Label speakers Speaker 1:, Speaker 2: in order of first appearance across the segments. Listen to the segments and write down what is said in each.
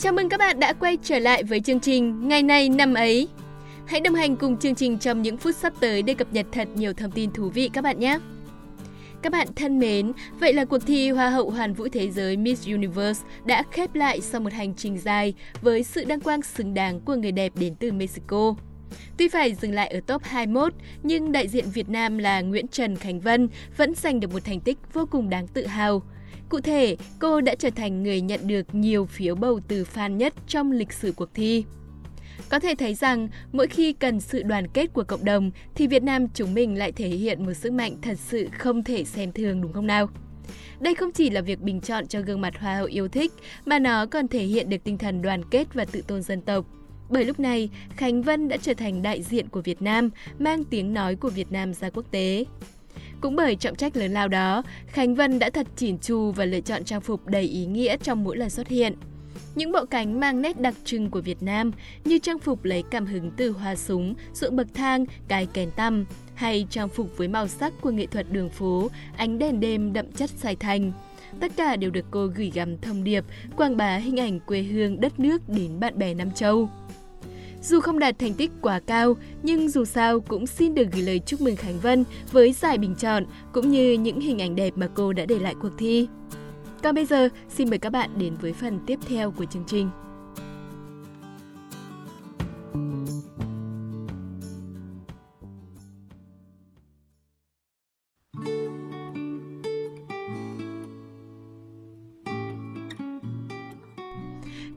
Speaker 1: Chào mừng các bạn đã quay trở lại với chương trình Ngày này năm ấy. Hãy đồng hành cùng chương trình trong những phút sắp tới để cập nhật thật nhiều thông tin thú vị các bạn nhé. Các bạn thân mến, vậy là cuộc thi Hoa hậu Hoàn vũ Thế giới Miss Universe đã khép lại sau một hành trình dài với sự đăng quang xứng đáng của người đẹp đến từ Mexico. Tuy phải dừng lại ở top 21, nhưng đại diện Việt Nam là Nguyễn Trần Khánh Vân vẫn giành được một thành tích vô cùng đáng tự hào. Cụ thể, cô đã trở thành người nhận được nhiều phiếu bầu từ fan nhất trong lịch sử cuộc thi. Có thể thấy rằng, mỗi khi cần sự đoàn kết của cộng đồng thì Việt Nam chúng mình lại thể hiện một sức mạnh thật sự không thể xem thường đúng không nào? Đây không chỉ là việc bình chọn cho gương mặt hoa hậu yêu thích, mà nó còn thể hiện được tinh thần đoàn kết và tự tôn dân tộc. Bởi lúc này, Khánh Vân đã trở thành đại diện của Việt Nam, mang tiếng nói của Việt Nam ra quốc tế. Cũng bởi trọng trách lớn lao đó, Khánh Vân đã thật chỉn chu và lựa chọn trang phục đầy ý nghĩa trong mỗi lần xuất hiện. Những bộ cánh mang nét đặc trưng của Việt Nam như trang phục lấy cảm hứng từ hoa súng, ruộng bậc thang, cài kèn tăm hay trang phục với màu sắc của nghệ thuật đường phố, ánh đèn đêm đậm chất Sài Thành. Tất cả đều được cô gửi gắm thông điệp, quảng bá hình ảnh quê hương đất nước đến bạn bè Nam Châu. Dù không đạt thành tích quá cao, nhưng dù sao cũng xin được gửi lời chúc mừng Khánh Vân với giải bình chọn cũng như những hình ảnh đẹp mà cô đã để lại cuộc thi. Còn bây giờ, xin mời các bạn đến với phần tiếp theo của chương trình.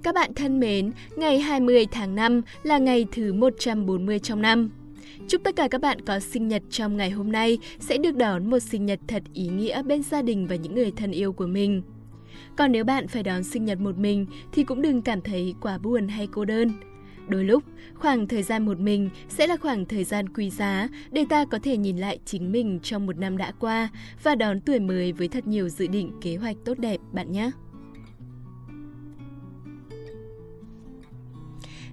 Speaker 1: Các bạn thân mến, ngày 20 tháng 5 là ngày thứ 140 trong năm. Chúc tất cả các bạn có sinh nhật trong ngày hôm nay sẽ được đón một sinh nhật thật ý nghĩa bên gia đình và những người thân yêu của mình. Còn nếu bạn phải đón sinh nhật một mình thì cũng đừng cảm thấy quá buồn hay cô đơn. Đôi lúc, khoảng thời gian một mình sẽ là khoảng thời gian quý giá để ta có thể nhìn lại chính mình trong một năm đã qua và đón tuổi mới với thật nhiều dự định kế hoạch tốt đẹp bạn nhé.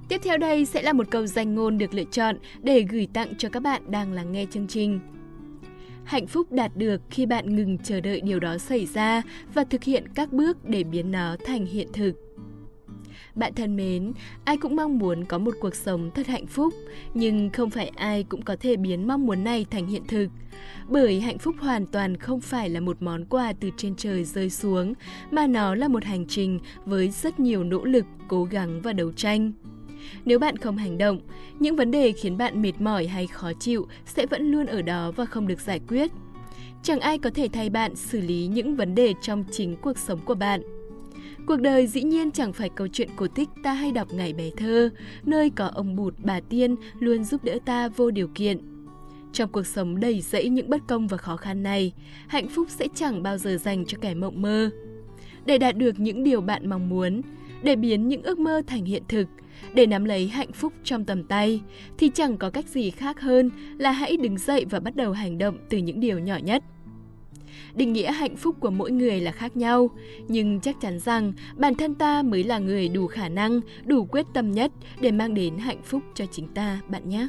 Speaker 1: Tiếp theo đây sẽ là một câu danh ngôn được lựa chọn để gửi tặng cho các bạn đang lắng nghe chương trình. Hạnh phúc đạt được khi bạn ngừng chờ đợi điều đó xảy ra và thực hiện các bước để biến nó thành hiện thực. Bạn thân mến, ai cũng mong muốn có một cuộc sống thật hạnh phúc, nhưng không phải ai cũng có thể biến mong muốn này thành hiện thực. Bởi hạnh phúc hoàn toàn không phải là một món quà từ trên trời rơi xuống, mà nó là một hành trình với rất nhiều nỗ lực, cố gắng và đấu tranh. Nếu bạn không hành động, những vấn đề khiến bạn mệt mỏi hay khó chịu sẽ vẫn luôn ở đó và không được giải quyết. Chẳng ai có thể thay bạn xử lý những vấn đề trong chính cuộc sống của bạn. Cuộc đời dĩ nhiên chẳng phải câu chuyện cổ tích ta hay đọc ngày bé thơ, nơi có ông bụt bà tiên luôn giúp đỡ ta vô điều kiện. Trong cuộc sống đầy rẫy những bất công và khó khăn này, hạnh phúc sẽ chẳng bao giờ dành cho kẻ mộng mơ. Để đạt được những điều bạn mong muốn, để biến những ước mơ thành hiện thực, để nắm lấy hạnh phúc trong tầm tay, thì chẳng có cách gì khác hơn là hãy đứng dậy và bắt đầu hành động từ những điều nhỏ nhất. Định nghĩa hạnh phúc của mỗi người là khác nhau, nhưng chắc chắn rằng bản thân ta mới là người đủ khả năng, đủ quyết tâm nhất để mang đến hạnh phúc cho chính ta, bạn nhé.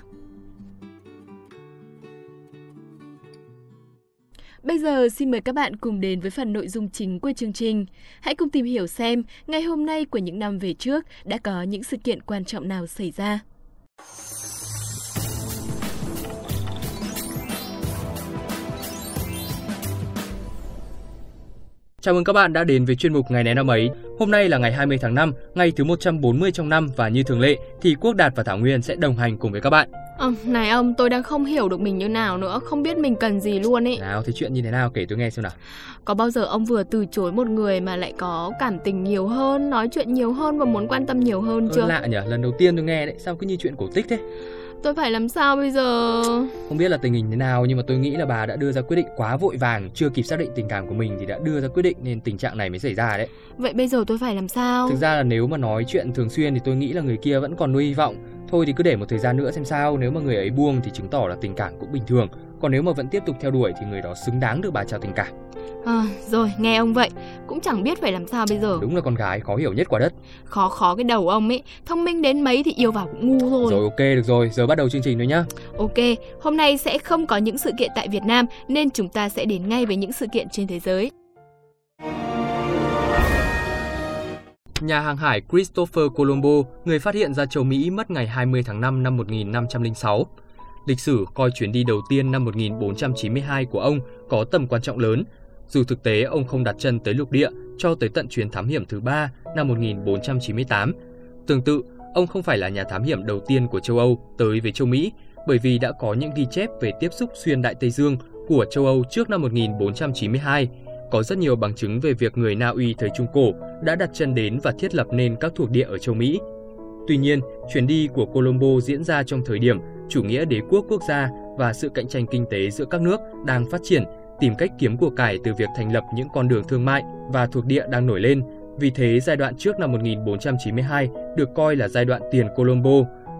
Speaker 1: Bây giờ xin mời các bạn cùng đến với phần nội dung chính của chương trình. Hãy cùng tìm hiểu xem ngày hôm nay của những năm về trước đã có những sự kiện quan trọng nào xảy ra.
Speaker 2: Chào mừng các bạn đã đến với chuyên mục Ngày này năm ấy. Hôm nay là ngày 20 tháng 5, ngày thứ 140 trong năm và như thường lệ thì Quốc Đạt và Thảo Nguyên sẽ đồng hành cùng với các bạn.
Speaker 1: À, này ông, tôi đang không hiểu được mình như nào nữa, không biết mình cần gì luôn ý.
Speaker 2: Nào, thì chuyện như thế nào kể tôi nghe xem nào.
Speaker 1: Có bao giờ ông vừa từ chối một người mà lại có cảm tình nhiều hơn, nói chuyện nhiều hơn và muốn quan tâm nhiều hơn chưa?
Speaker 2: Lạ nhỉ, lần đầu tiên tôi nghe đấy, sao cứ như chuyện cổ tích thế?
Speaker 1: Tôi phải làm sao bây giờ?
Speaker 2: Không biết là tình hình thế nào nhưng mà tôi nghĩ là bà đã đưa ra quyết định quá vội vàng, chưa kịp xác định tình cảm của mình thì đã đưa ra quyết định nên tình trạng này mới xảy ra đấy.
Speaker 1: Vậy bây giờ tôi phải làm sao?
Speaker 2: Thực ra là nếu mà nói chuyện thường xuyên thì tôi nghĩ là người kia vẫn còn nuôi hy vọng. Thôi thì cứ để một thời gian nữa xem sao, nếu mà người ấy buông thì chứng tỏ là tình cảm cũng bình thường. Còn nếu mà vẫn tiếp tục theo đuổi thì người đó xứng đáng được bà trao tình cảm.
Speaker 1: À, rồi, nghe ông vậy, cũng chẳng biết phải làm sao bây giờ.
Speaker 2: Đúng là con gái khó hiểu nhất quả đất.
Speaker 1: Khó khó cái đầu ông ấy, thông minh đến mấy thì yêu vào cũng ngu thôi.
Speaker 2: Rồi ok được rồi, giờ bắt đầu chương trình thôi nhá.
Speaker 1: Ok, hôm nay sẽ không có những sự kiện tại Việt Nam nên chúng ta sẽ đến ngay với những sự kiện trên thế giới.
Speaker 2: Nhà hàng hải Christopher Colombo, người phát hiện ra châu Mỹ mất ngày 20 tháng 5 năm 1506. Lịch sử coi chuyến đi đầu tiên năm 1492 của ông có tầm quan trọng lớn, dù thực tế ông không đặt chân tới lục địa cho tới tận chuyến thám hiểm thứ ba năm 1498. Tương tự, ông không phải là nhà thám hiểm đầu tiên của châu Âu tới với châu Mỹ, bởi vì đã có những ghi chép về tiếp xúc xuyên Đại Tây Dương của châu Âu trước năm 1492. Có rất nhiều bằng chứng về việc người Na Uy thời Trung Cổ đã đặt chân đến và thiết lập nên các thuộc địa ở châu Mỹ. Tuy nhiên, chuyến đi của Colombo diễn ra trong thời điểm chủ nghĩa đế quốc quốc gia và sự cạnh tranh kinh tế giữa các nước đang phát triển, tìm cách kiếm của cải từ việc thành lập những con đường thương mại và thuộc địa đang nổi lên. Vì thế, giai đoạn trước năm 1492 được coi là giai đoạn tiền Colombo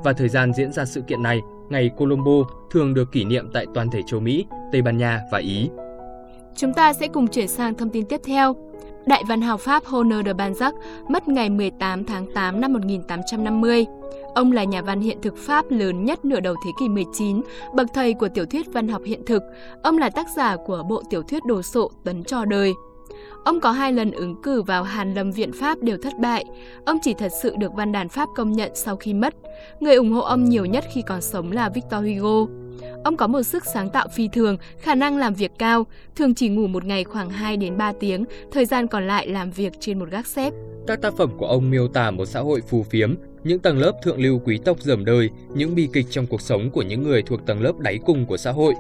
Speaker 2: và thời gian diễn ra sự kiện này, ngày Colombo thường được kỷ niệm tại toàn thể châu Mỹ, Tây Ban Nha và Ý.
Speaker 1: Chúng ta sẽ cùng chuyển sang thông tin tiếp theo. Đại văn hào Pháp Honor de Balzac mất ngày 18 tháng 8 năm 1850. Ông là nhà văn hiện thực Pháp lớn nhất nửa đầu thế kỷ 19, bậc thầy của tiểu thuyết văn học hiện thực. Ông là tác giả của bộ tiểu thuyết đồ sộ Tấn Cho đời. Ông có hai lần ứng cử vào Hàn Lâm Viện Pháp đều thất bại. Ông chỉ thật sự được văn đàn Pháp công nhận sau khi mất. Người ủng hộ ông nhiều nhất khi còn sống là Victor Hugo. Ông có một sức sáng tạo phi thường, khả năng làm việc cao, thường chỉ ngủ một ngày khoảng 2 đến 3 tiếng, thời gian còn lại làm việc trên một gác xếp.
Speaker 2: Các tác phẩm của ông miêu tả một xã hội phù phiếm, những tầng lớp thượng lưu quý tộc dởm đời, những bi kịch trong cuộc sống của những người thuộc tầng lớp đáy cùng của xã hội.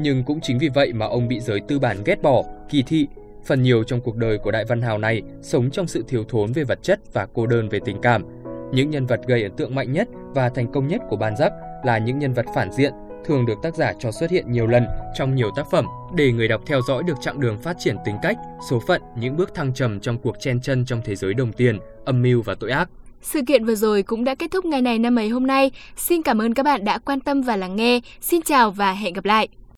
Speaker 2: Nhưng cũng chính vì vậy mà ông bị giới tư bản ghét bỏ, kỳ thị. Phần nhiều trong cuộc đời của đại văn hào này sống trong sự thiếu thốn về vật chất và cô đơn về tình cảm. Những nhân vật gây ấn tượng mạnh nhất và thành công nhất của Ban Giáp là những nhân vật phản diện, thường được tác giả cho xuất hiện nhiều lần trong nhiều tác phẩm để người đọc theo dõi được chặng đường phát triển tính cách, số phận, những bước thăng trầm trong cuộc chen chân trong thế giới đồng tiền, âm mưu và tội ác.
Speaker 1: Sự kiện vừa rồi cũng đã kết thúc ngày này năm ấy hôm nay. Xin cảm ơn các bạn đã quan tâm và lắng nghe. Xin chào và hẹn gặp lại.